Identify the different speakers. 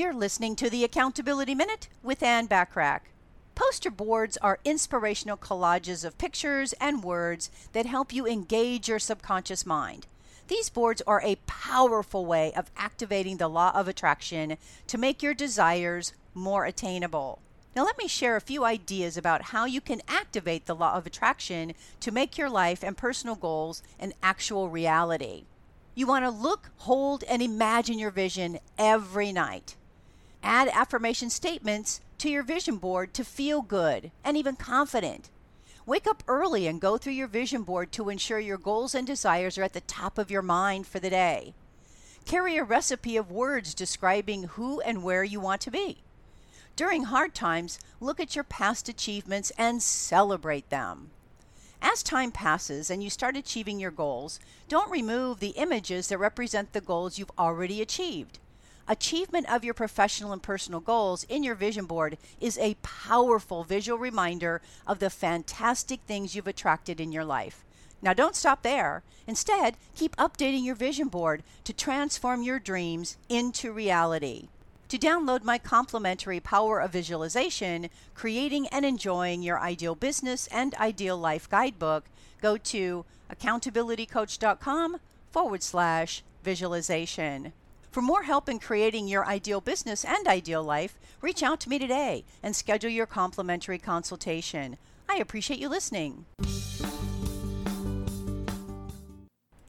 Speaker 1: You're listening to the Accountability Minute with Ann Bachrach. Poster boards are inspirational collages of pictures and words that help you engage your subconscious mind. These boards are a powerful way of activating the law of attraction to make your desires more attainable. Now, let me share a few ideas about how you can activate the law of attraction to make your life and personal goals an actual reality. You want to look, hold, and imagine your vision every night. Add affirmation statements to your vision board to feel good and even confident. Wake up early and go through your vision board to ensure your goals and desires are at the top of your mind for the day. Carry a recipe of words describing who and where you want to be. During hard times, look at your past achievements and celebrate them. As time passes and you start achieving your goals, don't remove the images that represent the goals you've already achieved. Achievement of your professional and personal goals in your vision board is a powerful visual reminder of the fantastic things you've attracted in your life. Now, don't stop there. Instead, keep updating your vision board to transform your dreams into reality. To download my complimentary Power of Visualization, Creating and Enjoying Your Ideal Business and Ideal Life Guidebook, go to accountabilitycoach.com forward slash visualization. For more help in creating your ideal business and ideal life, reach out to me today and schedule your complimentary consultation. I appreciate you listening.